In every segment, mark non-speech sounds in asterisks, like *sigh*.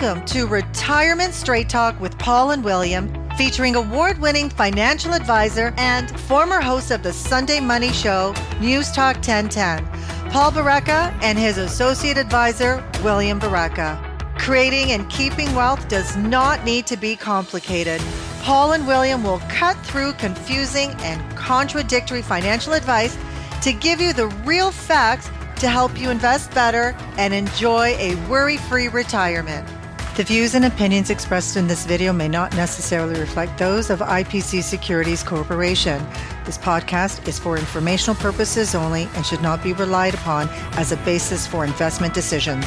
Welcome to Retirement Straight Talk with Paul and William, featuring award winning financial advisor and former host of the Sunday Money Show, News Talk 1010, Paul Baraka, and his associate advisor, William Baraka. Creating and keeping wealth does not need to be complicated. Paul and William will cut through confusing and contradictory financial advice to give you the real facts to help you invest better and enjoy a worry free retirement. The views and opinions expressed in this video may not necessarily reflect those of IPC Securities Corporation. This podcast is for informational purposes only and should not be relied upon as a basis for investment decisions.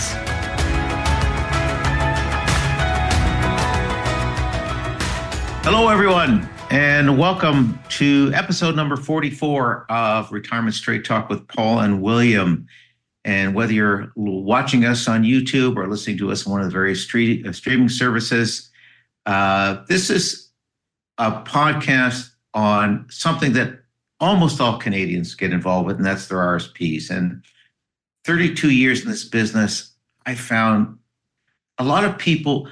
Hello, everyone, and welcome to episode number 44 of Retirement Straight Talk with Paul and William. And whether you're watching us on YouTube or listening to us on one of the various uh, streaming services, uh, this is a podcast on something that almost all Canadians get involved with, and that's their RSPs. And 32 years in this business, I found a lot of people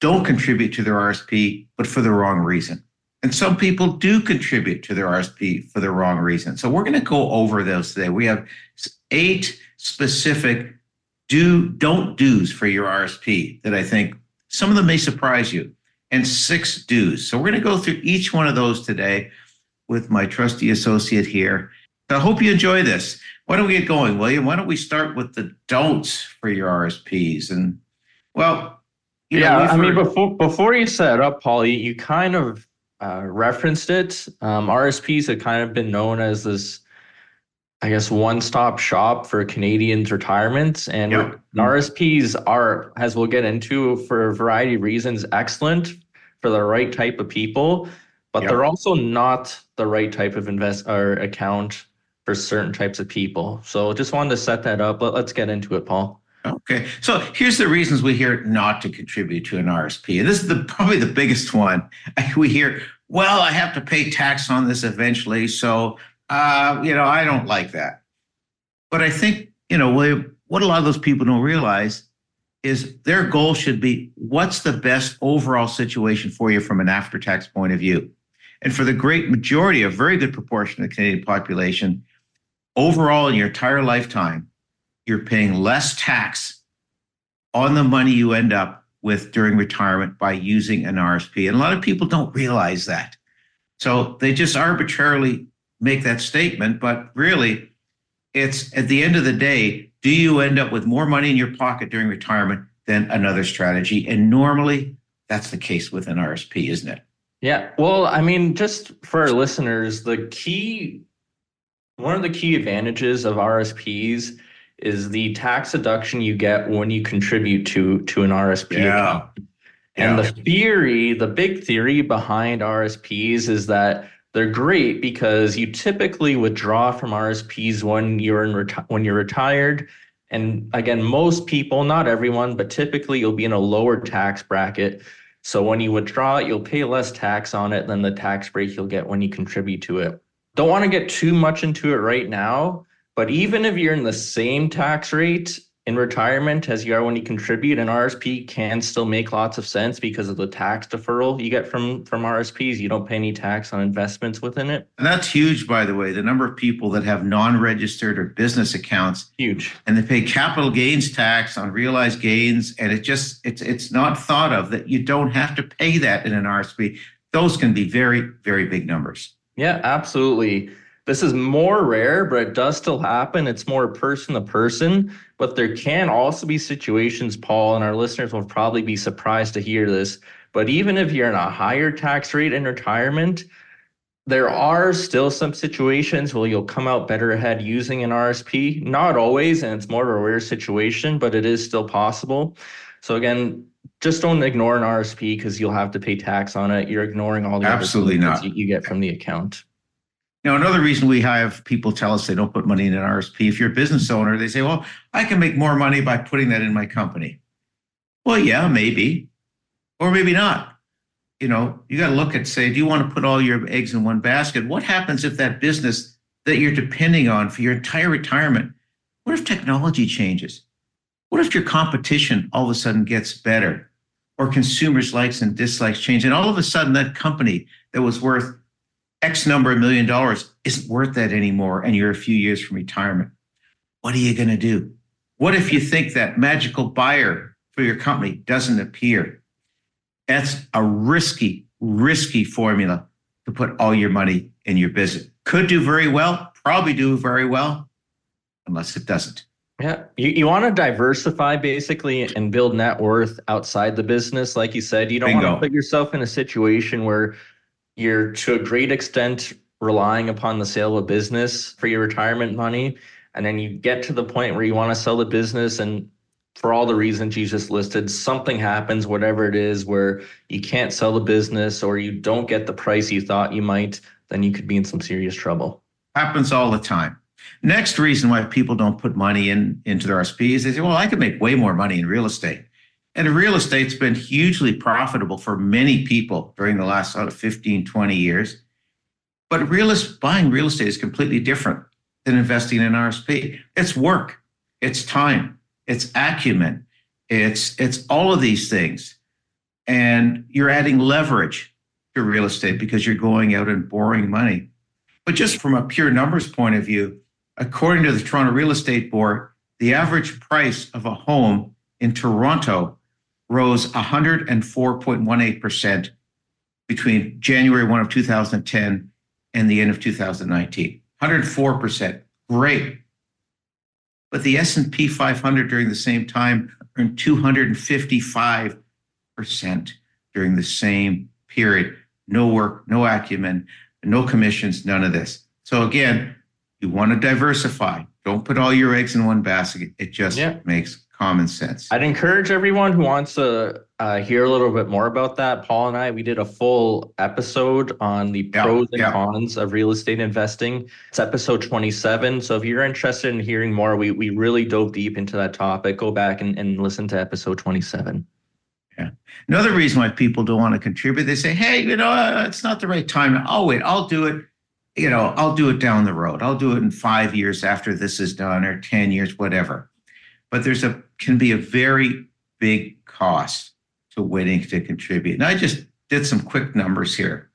don't contribute to their RSP, but for the wrong reason. And some people do contribute to their RSP for the wrong reason. So we're going to go over those today. We have eight specific do don't do's for your RSP that I think some of them may surprise you, and six do's. So we're going to go through each one of those today with my trusty associate here. So I hope you enjoy this. Why don't we get going, William? Why don't we start with the don'ts for your RSPs? And well, you know, yeah, I mean, before before you set up, Paul, you, you kind of uh, referenced it. Um, RSPs have kind of been known as this, I guess, one-stop shop for Canadians' retirements, and yep. RSPs are, as we'll get into, for a variety of reasons, excellent for the right type of people, but yep. they're also not the right type of invest or account for certain types of people. So just wanted to set that up. Let, let's get into it, Paul. Okay, so here's the reasons we hear not to contribute to an RSP, and this is the probably the biggest one. *laughs* We hear, "Well, I have to pay tax on this eventually, so uh, you know I don't like that." But I think you know what a lot of those people don't realize is their goal should be what's the best overall situation for you from an after-tax point of view, and for the great majority, a very good proportion of the Canadian population, overall in your entire lifetime you're paying less tax on the money you end up with during retirement by using an RSP. And a lot of people don't realize that. So they just arbitrarily make that statement, but really, it's at the end of the day, do you end up with more money in your pocket during retirement than another strategy? And normally that's the case with an RSP, isn't it? Yeah. Well, I mean, just for our listeners, the key, one of the key advantages of RSPs is the tax deduction you get when you contribute to to an RSP yeah. account. And yeah. the theory, the big theory behind RSPs is that they're great because you typically withdraw from RSPs when you're in reti- when you're retired. And again, most people, not everyone, but typically you'll be in a lower tax bracket. So when you withdraw it, you'll pay less tax on it than the tax break you'll get when you contribute to it. Don't want to get too much into it right now, but even if you're in the same tax rate in retirement as you are when you contribute, an RSP can still make lots of sense because of the tax deferral you get from from RSPs. You don't pay any tax on investments within it. And that's huge, by the way. The number of people that have non-registered or business accounts, huge, and they pay capital gains tax on realized gains, and it just it's it's not thought of that you don't have to pay that in an RSP. Those can be very very big numbers. Yeah, absolutely. This is more rare, but it does still happen. It's more person to person, but there can also be situations, Paul, and our listeners will probably be surprised to hear this. But even if you're in a higher tax rate in retirement, there are still some situations where you'll come out better ahead using an RSP. Not always, and it's more of a rare situation, but it is still possible. So again, just don't ignore an RSP because you'll have to pay tax on it. You're ignoring all the absolutely not you, you get from the account. Now, another reason we have people tell us they don't put money in an RSP, if you're a business owner, they say, well, I can make more money by putting that in my company. Well, yeah, maybe, or maybe not. You know, you got to look at, say, do you want to put all your eggs in one basket? What happens if that business that you're depending on for your entire retirement, what if technology changes? What if your competition all of a sudden gets better or consumers' likes and dislikes change? And all of a sudden, that company that was worth X number of million dollars isn't worth that anymore, and you're a few years from retirement. What are you going to do? What if you think that magical buyer for your company doesn't appear? That's a risky, risky formula to put all your money in your business. Could do very well, probably do very well, unless it doesn't. Yeah, you, you want to diversify basically and build net worth outside the business. Like you said, you don't want to put yourself in a situation where you're to a great extent relying upon the sale of a business for your retirement money. And then you get to the point where you want to sell the business and for all the reasons you just listed, something happens, whatever it is, where you can't sell the business or you don't get the price you thought you might, then you could be in some serious trouble. Happens all the time. Next reason why people don't put money in into their RSP is they say, well, I could make way more money in real estate. And real estate's been hugely profitable for many people during the last sort of 15, 20 years. But buying real estate is completely different than investing in RSP. It's work, it's time, it's acumen, it's it's all of these things. And you're adding leverage to real estate because you're going out and borrowing money. But just from a pure numbers point of view, according to the Toronto Real Estate Board, the average price of a home in Toronto rose 104.18% between January 1 of 2010 and the end of 2019. 104%. Great. But the S&P 500 during the same time earned 255% during the same period. No work, no acumen, no commissions, none of this. So again, you want to diversify. Don't put all your eggs in one basket. It just yeah. makes common sense. I'd encourage everyone who wants to uh, hear a little bit more about that. Paul and I, we did a full episode on the yeah, pros and yeah. cons of real estate investing. It's episode 27. So if you're interested in hearing more, we, we really dove deep into that topic. Go back and, and listen to episode 27. Yeah. Another reason why people don't want to contribute, they say, hey, you know, uh, it's not the right time. I'll wait. I'll do it you know, I'll do it down the road. I'll do it in five years after this is done or 10 years, whatever. But there's a can be a very big cost to waiting to contribute. And I just did some quick numbers here.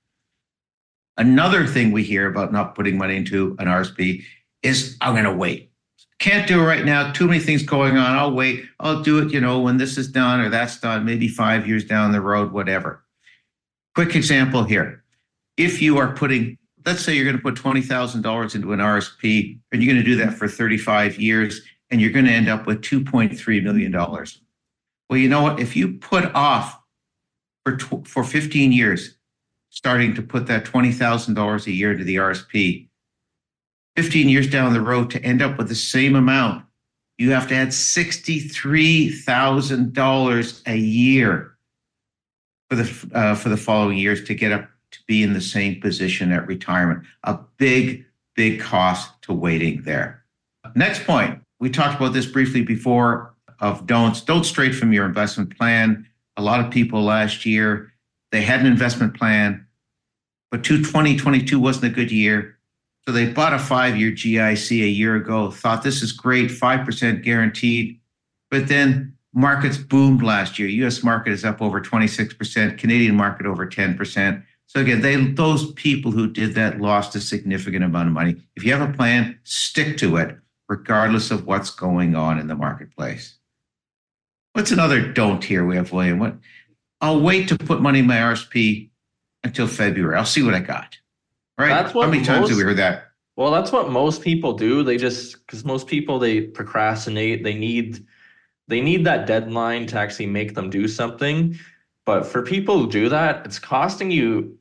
Another thing we hear about not putting money into an RSP is I'm going to wait. Can't do it right now. Too many things going on. I'll wait. I'll do it, you know, when this is done or that's done, maybe five years down the road, whatever. Quick example here. If you are putting let's say you're going to put $20,000 into an RSP and you're going to do that for 35 years and you're going to end up with $2.3 million. Well, you know what? If you put off for, tw- for 15 years, starting to put that $20,000 a year into the RSP, 15 years down the road to end up with the same amount, you have to add $63,000 a year for the, uh, for the following years to get up to be in the same position at retirement. A big, big cost to waiting there. Next point, we talked about this briefly before of don'ts. Don't straight from your investment plan. A lot of people last year, they had an investment plan, but 2022 wasn't a good year. So they bought a five year GIC a year ago, thought this is great, 5% guaranteed. But then markets boomed last year. US market is up over 26%, Canadian market over 10%. So again, they those people who did that lost a significant amount of money. If you have a plan, stick to it, regardless of what's going on in the marketplace. What's another don't here we have, William? What I'll wait to put money in my RSP until February. I'll see what I got. Right? That's what How many most, times have we heard that? Well, that's what most people do. They just because most people they procrastinate. They need they need that deadline to actually make them do something. But for people who do that, it's costing you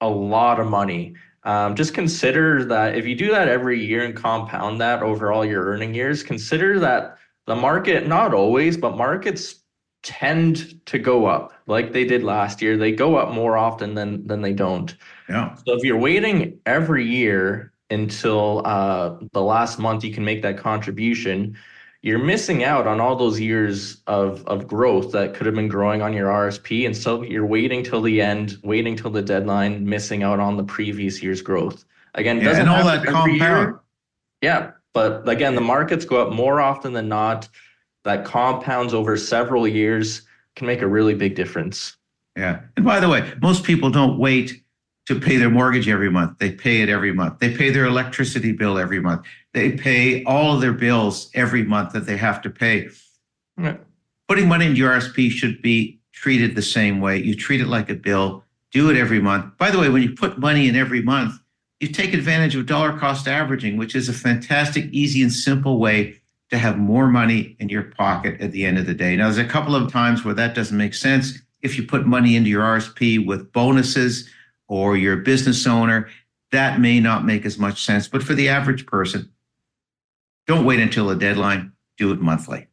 a lot of money. Um, just consider that if you do that every year and compound that over all your earning years, consider that the market, not always, but markets tend to go up like they did last year. They go up more often than than they don't. Yeah. So if you're waiting every year until uh, the last month you can make that contribution, you're missing out on all those years of of growth that could have been growing on your RSP and so you're waiting till the end waiting till the deadline missing out on the previous year's growth again doesn't all that compound year. yeah but again the markets go up more often than not that compounds over several years can make a really big difference. Yeah. And by the way, most people don't wait to pay their mortgage every month. They pay it every month. They pay their electricity bill every month. They pay all of their bills every month that they have to pay. Yeah. Putting money into your RSP should be treated the same way. You treat it like a bill, do it every month. By the way, when you put money in every month, you take advantage of dollar cost averaging, which is a fantastic, easy, and simple way to have more money in your pocket at the end of the day. Now, there's a couple of times where that doesn't make sense. If you put money into your RSP with bonuses or you're a business owner, that may not make as much sense. But for the average person, don't wait until a deadline, do it monthly.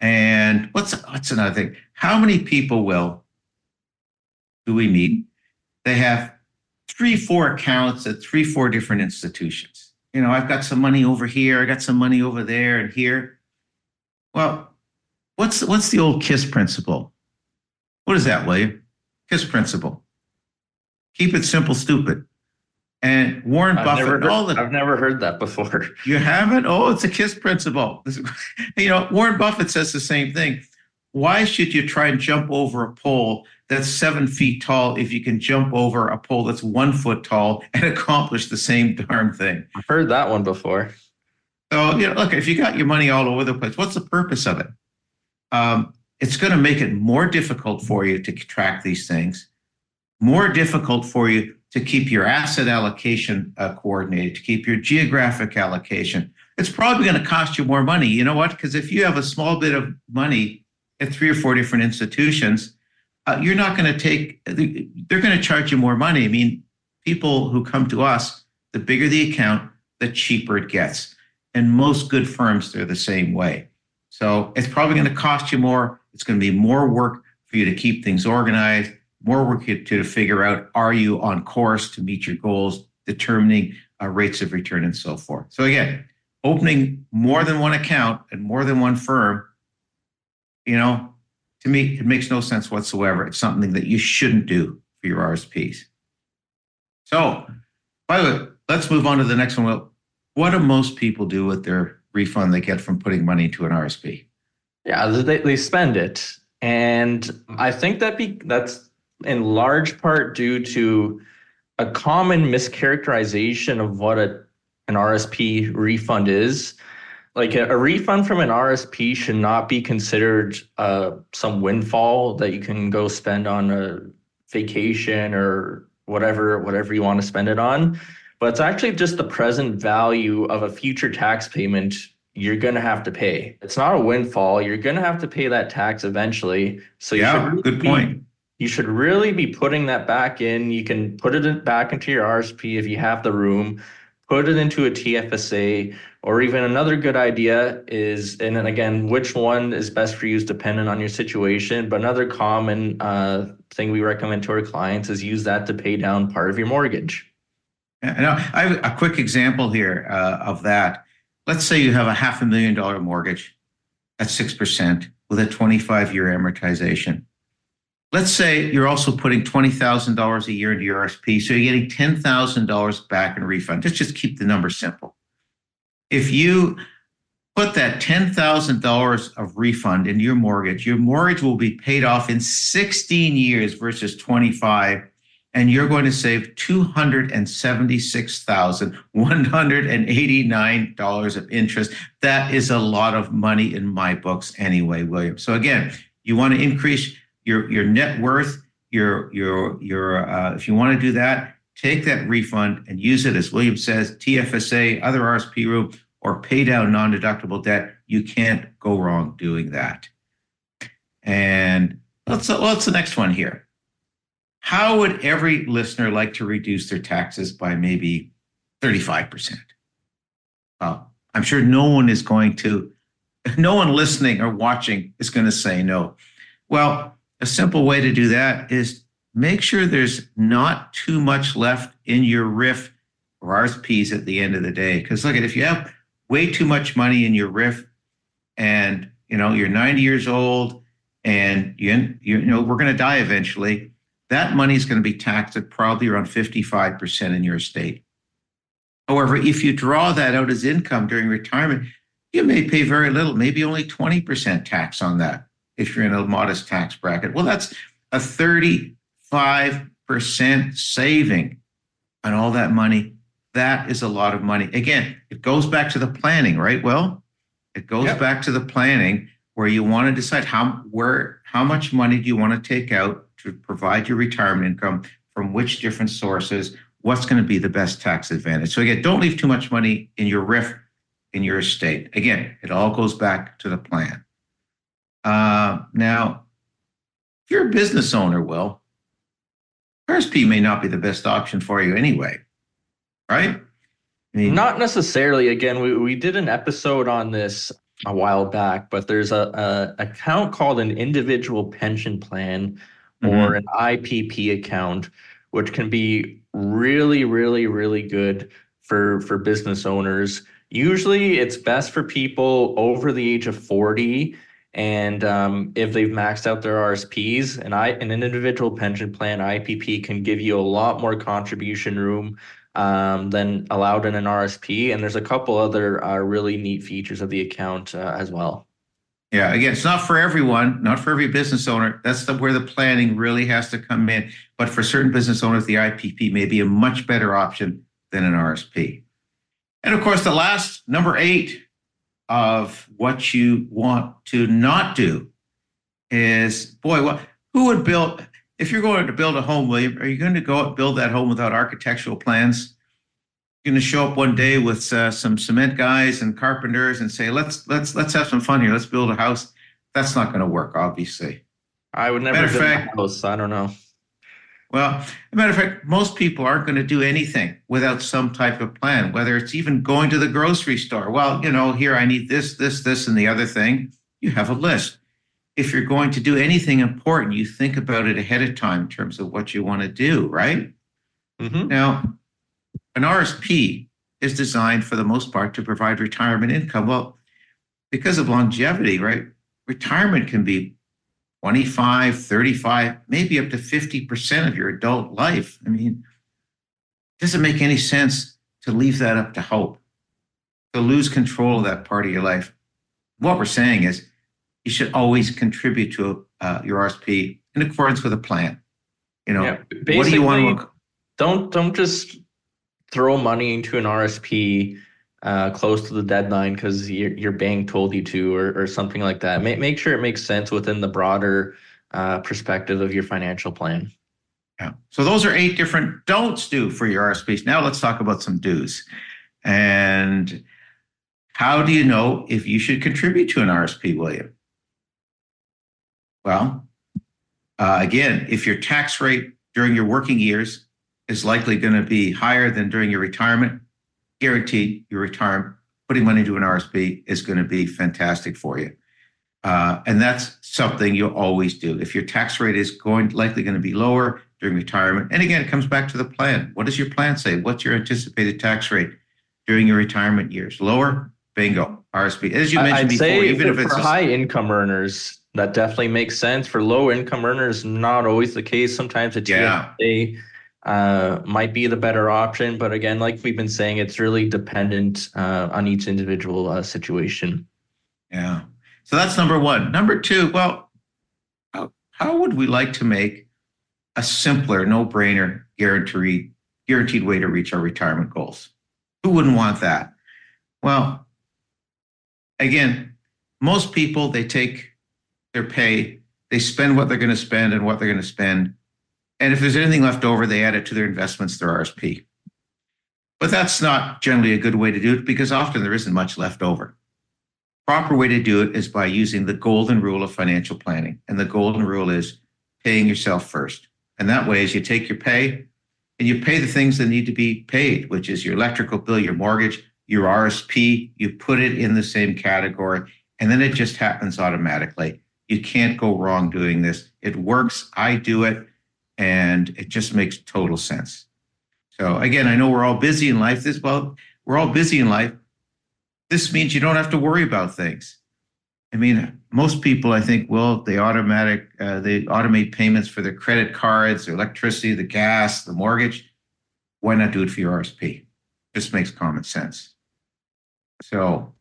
And what's what's another thing? How many people will do we meet? They have three, four accounts at three, four different institutions you know, I've got some money over here, I got some money over there and here. Well, what's what's the old KISS principle? What is that, William? KISS principle. Keep it simple, stupid. And Warren I've Buffett, never heard, all the I've never heard that before. *laughs* you haven't? Oh, it's a KISS principle. you know, Warren Buffett says the same thing. Why should you try and jump over a pole that's seven feet tall if you can jump over a pole that's one foot tall and *laughs* accomplish the same darn thing. I've heard that one before. So, you know, look, if you got your money all over the place, what's the purpose of it? Um, it's going to make it more difficult for you to track these things, more difficult for you to keep your asset allocation uh, coordinated, to keep your geographic allocation. It's probably going to cost you more money. You know what? Because if you have a small bit of money at three or four different institutions, uh, you're not going to take, they're going to charge you more money. I mean, people who come to us, the bigger the account, the cheaper it gets. And most good firms, they're the same way. So it's probably going to cost you more. It's going to be more work for you to keep things organized, more work to, to figure out are you on course to meet your goals, determining uh, rates of return and so forth. So again, opening more than one account and more than one firm, you know, to me, it makes no sense whatsoever. It's something that you shouldn't do for your RSPs. So, by the way, let's move on to the next one. What do most people do with their refund they get from putting money into an RSP? Yeah, they, they spend it. And I think that be, that's in large part due to a common mischaracterization of what a, an RSP refund is like a, a, refund from an RSP should not be considered uh, some windfall that you can go spend on a vacation or whatever whatever you want to spend it on. But it's actually just the present value of a future tax payment you're going to have to pay. It's not a windfall. You're going to have to pay that tax eventually. So yeah, really good point. You should really be putting that back in. You can put it back into your RSP if you have the room put it into a TFSA, or even another good idea is, and then again, which one is best for you is dependent on your situation. But another common uh, thing we recommend to our clients is use that to pay down part of your mortgage. Yeah, I have a quick example here uh, of that. Let's say you have a half a million dollar mortgage at 6% with a 25 year amortization. Let's say you're also putting $20,000 a year into your RSP, so you're getting $10,000 back in refund. Let's just keep the number simple. If you put that $10,000 of refund into your mortgage, your mortgage will be paid off in 16 years versus 25 and you're going to save $276,189 of interest. That is a lot of money in my books anyway, William. So again, you want to increase your your net worth, your your your uh, if you want to do that, take that refund and use it as William says, TFSA, other RSP room, or pay down non-deductible debt. You can't go wrong doing that. And let's what's the next one here? How would every listener like to reduce their taxes by maybe 35%? Well, I'm sure no one is going to, *laughs* no one listening or watching is going to say no. Well, a simple way to do that is make sure there's not too much left in your RRIF or RSPs at the end of the day. Because look at if you have way too much money in your RRIF and you know you're 90 years old and you, you know we're going to die eventually, that money is going to be taxed at probably around 55% in your estate. However, if you draw that out as income during retirement, you may pay very little, maybe only 20% tax on that if you're in a modest tax bracket. Well, that's a 35% saving on all that money. That is a lot of money. Again, it goes back to the planning, right? Well, it goes yep. back to the planning where you want to decide how where how much money do you want to take out to provide your retirement income from which different sources what's going to be the best tax advantage so again don't leave too much money in your RRIF in your estate again it all goes back to the plan uh, now if you're a business owner will RSP may not be the best option for you anyway right I mean, not necessarily again we, we did an episode on this a while back, but there's a, a account called an individual pension plan or mm-hmm. an IPP account, which can be really, really, really good for for business owners. Usually, it's best for people over the age of 40 and um, if they've maxed out their RSPs, and I an individual pension plan IPP can give you a lot more contribution room um, than allowed in an RSP. And there's a couple other uh, really neat features of the account uh, as well. Yeah, again, it's not for everyone, not for every business owner. That's the, where the planning really has to come in. But for certain business owners, the IPP may be a much better option than an RSP. And of course, the last number eight of what you want to not do is boy, what who would build if you're going to build a home, William, are you going to go out and build that home without architectural plans? You're going to show up one day with uh, some cement guys and carpenters and say, "Let's let's let's have some fun here. Let's build a house." That's not going to work, obviously. I would never build fact, a house. I don't know. Well, as a matter of fact, most people aren't going to do anything without some type of plan, whether it's even going to the grocery store. Well, you know, here I need this, this, this, and the other thing. You have a list if you're going to do anything important, you think about it ahead of time in terms of what you want to do, right? Mm-hmm. Now, an RSP is designed for the most part to provide retirement income. Well, because of longevity, right? Retirement can be 25, 35, maybe up to 50% of your adult life. I mean, it doesn't make any sense to leave that up to hope, to lose control of that part of your life. What we're saying is you should always contribute to uh, your RSP in accordance with a plan. You know, yeah, what do you want to? Don't don't just throw money into an RSP uh, close to the deadline because your your bank told you to, or or something like that. Make make sure it makes sense within the broader uh, perspective of your financial plan. Yeah. So those are eight different don'ts do for your RSPs. Now let's talk about some do's. And how do you know if you should contribute to an RSP, William? Well, uh, again, if your tax rate during your working years is likely going to be higher than during your retirement, guaranteed your retirement, putting money into an RSP is going to be fantastic for you. Uh, and that's something you'll always do. If your tax rate is going likely going to be lower during retirement, and again, it comes back to the plan. What does your plan say? What's your anticipated tax rate during your retirement years? Lower, bingo, RSP. As you mentioned I'd before, even if it's for high income earners, that definitely makes sense for low income earners. Not always the case. Sometimes a TSA yeah. Uh, might be the better option, but again, like we've been saying, it's really dependent uh, on each individual uh, situation. Yeah. So that's number one. Number two. Well, how, how would we like to make a simpler, no-brainer, guaranteed guaranteed way to reach our retirement goals? Who wouldn't want that? Well, again, most people they take their pay, they spend what they're going to spend and what they're going to spend. And if there's anything left over, they add it to their investments, their RSP. But that's not generally a good way to do it because often there isn't much left over. Proper way to do it is by using the golden rule of financial planning. And the golden rule is paying yourself first. And that way is you take your pay and you pay the things that need to be paid, which is your electrical bill, your mortgage, your RSP, you put it in the same category, and then it just happens automatically. You can't go wrong doing this. It works. I do it, and it just makes total sense. So again, I know we're all busy in life. This well, we're all busy in life. This means you don't have to worry about things. I mean, most people, I think, will they automatic uh, they automate payments for their credit cards, their electricity, the gas, the mortgage. Why not do it for your RSP? Just makes common sense. So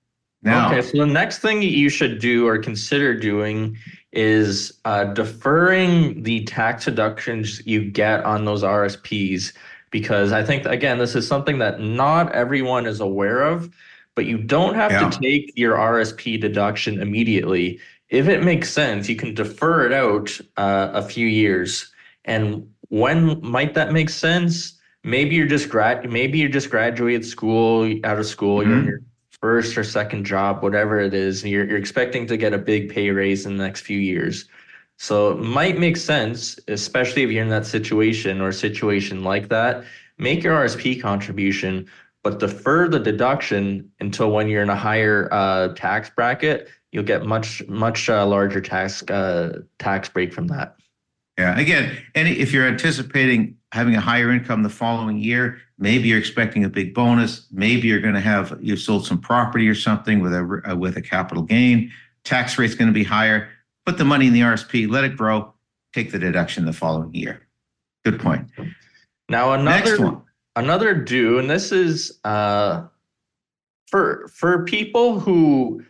Now, okay, so the next thing you should do or consider doing is uh, deferring the tax deductions you get on those RSPs. Because I think, again, this is something that not everyone is aware of, but you don't have Yeah. to take your RSP deduction immediately. If it makes sense, you can defer it out uh, a few years. And when might that make sense? Maybe you're just grad, maybe you're just graduated school, out of school, you're in Mhm. your first or second job, whatever it is, you're, you're expecting to get a big pay raise in the next few years. So it might make sense, especially if you're in that situation or situation like that, make your RSP contribution, but defer the deduction until when you're in a higher uh, tax bracket, you'll get much, much uh, larger tax uh, tax break from that. Yeah. Again, and if you're anticipating having a higher income the following year, maybe you're expecting a big bonus. Maybe you're going to have you sold some property or something with a uh, with a capital gain. Tax rate's going to be higher. Put the money in the RSP, let it grow, take the deduction the following year. Good point. Now another one. another do, and this is uh, for for people who,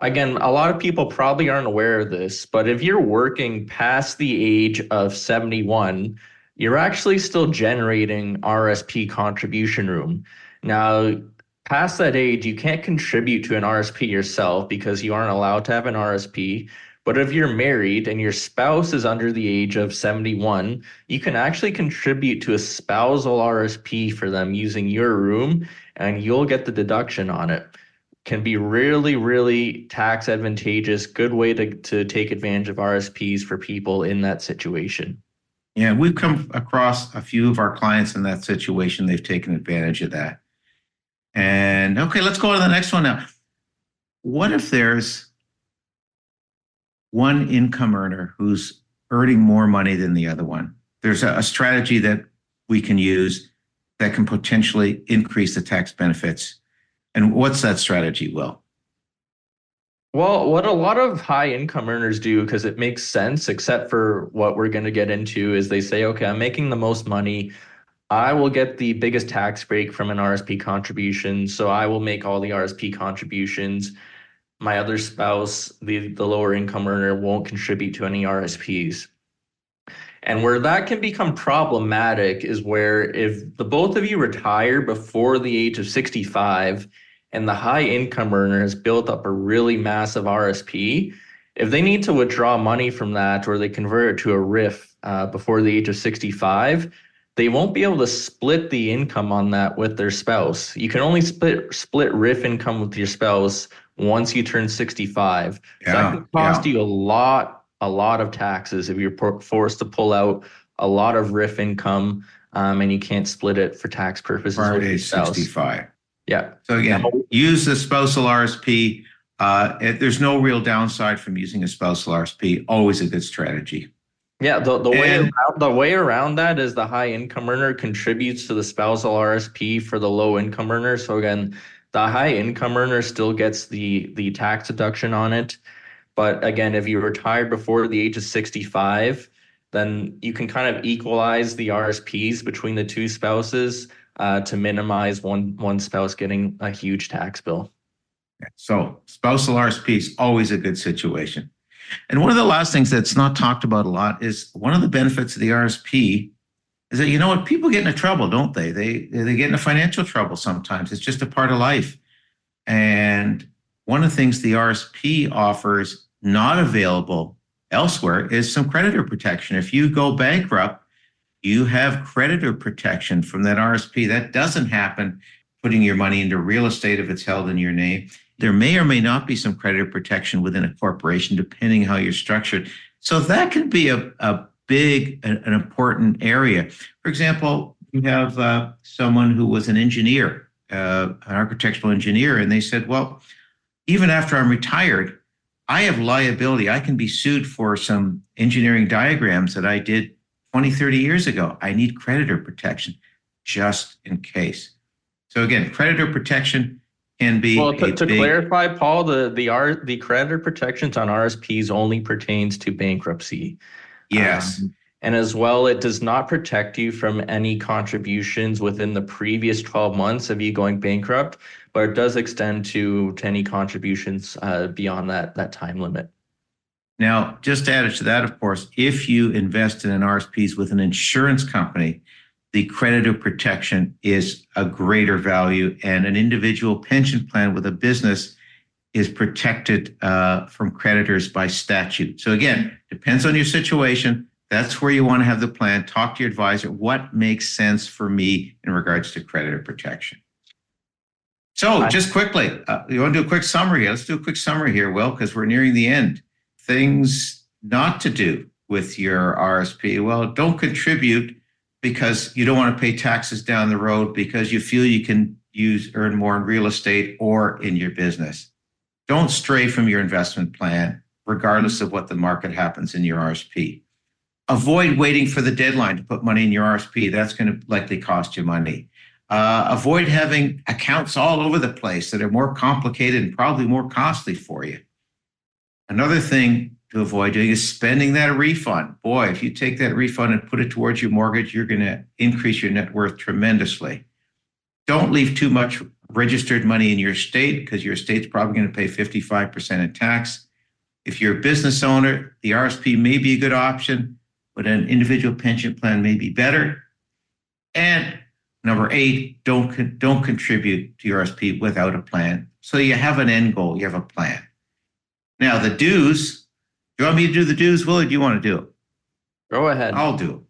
again, a lot of people probably aren't aware of this, but if you're working past the age of 71, you're actually still generating RSP contribution room. Now, past that age, you can't contribute to an RSP yourself because you aren't allowed to have an RSP. But if you're married and your spouse is under the age of 71, you can actually contribute to a spousal RSP for them using your room and you'll get the deduction on it. Can be really, really tax advantageous, good way to, to take advantage of RSPs for people in that situation. Yeah, we've come across a few of our clients in that situation. They've taken advantage of that. And okay, let's go to the next one now. What if there's one income earner who's earning more money than the other one? There's a, a strategy that we can use that can potentially increase the tax benefits. And what's that strategy, Will? Well, what a lot of high income earners do, because it makes sense, except for what we're going to get into, is they say, okay, I'm making the most money. I will get the biggest tax break from an RSP contribution. So I will make all the RSP contributions. My other spouse, the, the lower income earner, won't contribute to any RSPs. And where that can become problematic is where if the both of you retire before the age of 65, and the high income earner has built up a really massive RSP, if they need to withdraw money from that or they convert it to a RRIF uh, before the age of 65, they won't be able to split the income on that with their spouse. You can only split split RRIF income with your spouse once you turn 65. so Yeah, that could cost yeah. you a lot, a lot of taxes if you're forced to pull out a lot of RRIF income um, and you can't split it for tax purposes Prior to age 65. Yeah. So again, Now- use the spousal RSP. Uh, it- there's no real downside from using a spousal RSP. Always a good strategy. Yeah, the, the way And- around, the way around that is the high income earner contributes to the spousal RSP for the low income earner. So again, the high income earner still gets the the tax deduction on it. But again, if you retired before the age of 65, then you can kind of equalize the RSPs between the two spouses uh, to minimize one one spouse getting a huge tax bill. So spousal RSP is always a good situation. And one of the last things that's not talked about a lot is one of the benefits of the RSP is that you know what people get into trouble, don't they? They they get into financial trouble sometimes. It's just a part of life. And one of the things the RSP offers not available elsewhere is some creditor protection. If you go bankrupt, you have creditor protection from that RSP. That doesn't happen putting your money into real estate if it's held in your name. There may or may not be some creditor protection within a corporation, depending how you're structured. So that can be a, a big, an, an important area. For example, you have uh, someone who was an engineer, uh, an architectural engineer, and they said, well, even after I'm retired, I have liability. I can be sued for some engineering diagrams that I did 20, 30 years ago. I need creditor protection just in case. So again, creditor protection can be Well, to, to big- clarify, Paul, the the R the creditor protections on RSPs only pertains to bankruptcy. Yes. Um, And as well, it does not protect you from any contributions within the previous 12 months of you going bankrupt, but it does extend to, to any contributions uh, beyond that, that time limit. Now, just added to that, of course, if you invest in an RSPs with an insurance company, the creditor protection is a greater value, and an individual pension plan with a business is protected uh, from creditors by statute. So, again, depends on your situation. That's where you want to have the plan. Talk to your advisor. What makes sense for me in regards to creditor protection? So, just quickly, uh, you want to do a quick summary? Let's do a quick summary here, Will, because we're nearing the end things not to do with your RSP? Well, don't contribute because you don't want to pay taxes down the road because you feel you can use earn more in real estate or in your business. Don't stray from your investment plan, regardless of what the market happens in your RSP. Avoid waiting for the deadline to put money in your RSP. That's going to likely cost you money. Uh, avoid having accounts all over the place that are more complicated and probably more costly for you. Another thing to avoid doing is spending that refund. Boy, if you take that refund and put it towards your mortgage, you're going to increase your net worth tremendously. Don't leave too much registered money in your state because your state's probably going to pay 55% in tax. If you're a business owner, the RSP may be a good option, but an individual pension plan may be better. And number eight, don't, don't contribute to your RSP without a plan. So you have an end goal, you have a plan. Now, the dues, do you want me to do the dues, Will, or do you want to do it? Go ahead. I'll do it.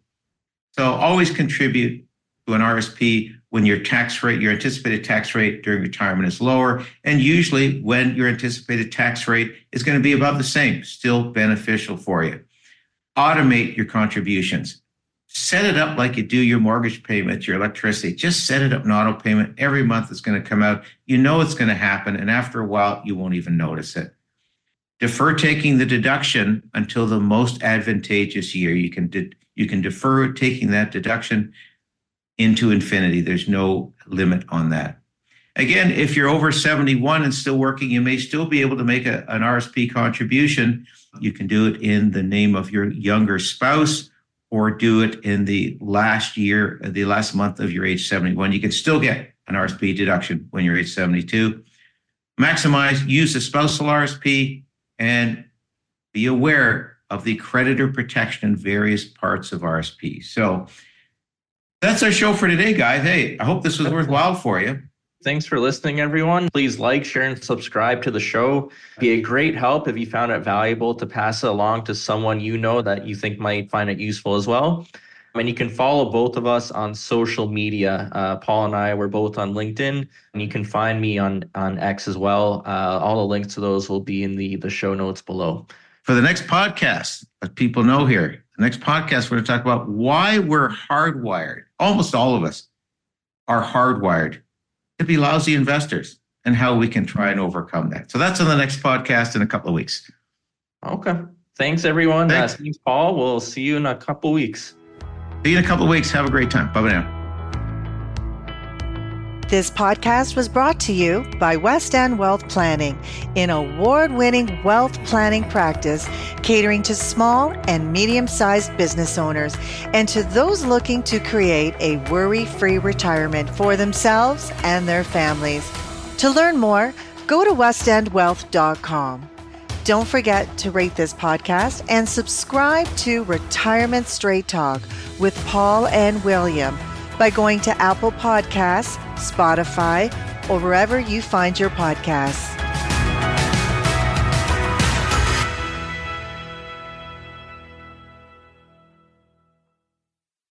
So always contribute to an RSP when your tax rate, your anticipated tax rate during retirement is lower. And usually when your anticipated tax rate is going to be about the same, still beneficial for you. Automate your contributions. Set it up like you do your mortgage payments, your electricity. Just set it up an auto payment. Every month it's going to come out. You know it's going to happen. And after a while, you won't even notice it. Defer taking the deduction until the most advantageous year. You can de- you can defer taking that deduction into infinity. There's no limit on that. Again, if you're over 71 and still working, you may still be able to make a, an RSP contribution. You can do it in the name of your younger spouse or do it in the last year, the last month of your age 71. You can still get an RSP deduction when you're age 72. Maximize, use the spousal RSP and be aware of the creditor protection in various parts of RSP. So that's our show for today, guys. Hey, I hope this was worthwhile for you. Thanks for listening, everyone. Please like, share, and subscribe to the show. Be a great help if you found it valuable to pass it along to someone you know that you think might find it useful as well. And you can follow both of us on social media. Uh, Paul and I, we're both on LinkedIn, and you can find me on on X as well. Uh, all the links to those will be in the the show notes below. For the next podcast, as people know here, the next podcast, we're going to talk about why we're hardwired. Almost all of us are hardwired to be lousy investors and how we can try and overcome that. So that's on the next podcast in a couple of weeks. Okay. Thanks, everyone. Thanks, uh, thanks Paul. We'll see you in a couple weeks. See you in a couple of weeks. Have a great time. Bye bye now. This podcast was brought to you by West End Wealth Planning, an award winning wealth planning practice catering to small and medium sized business owners and to those looking to create a worry free retirement for themselves and their families. To learn more, go to westendwealth.com. Don't forget to rate this podcast and subscribe to Retirement Straight Talk with Paul and William by going to Apple Podcasts, Spotify, or wherever you find your podcasts.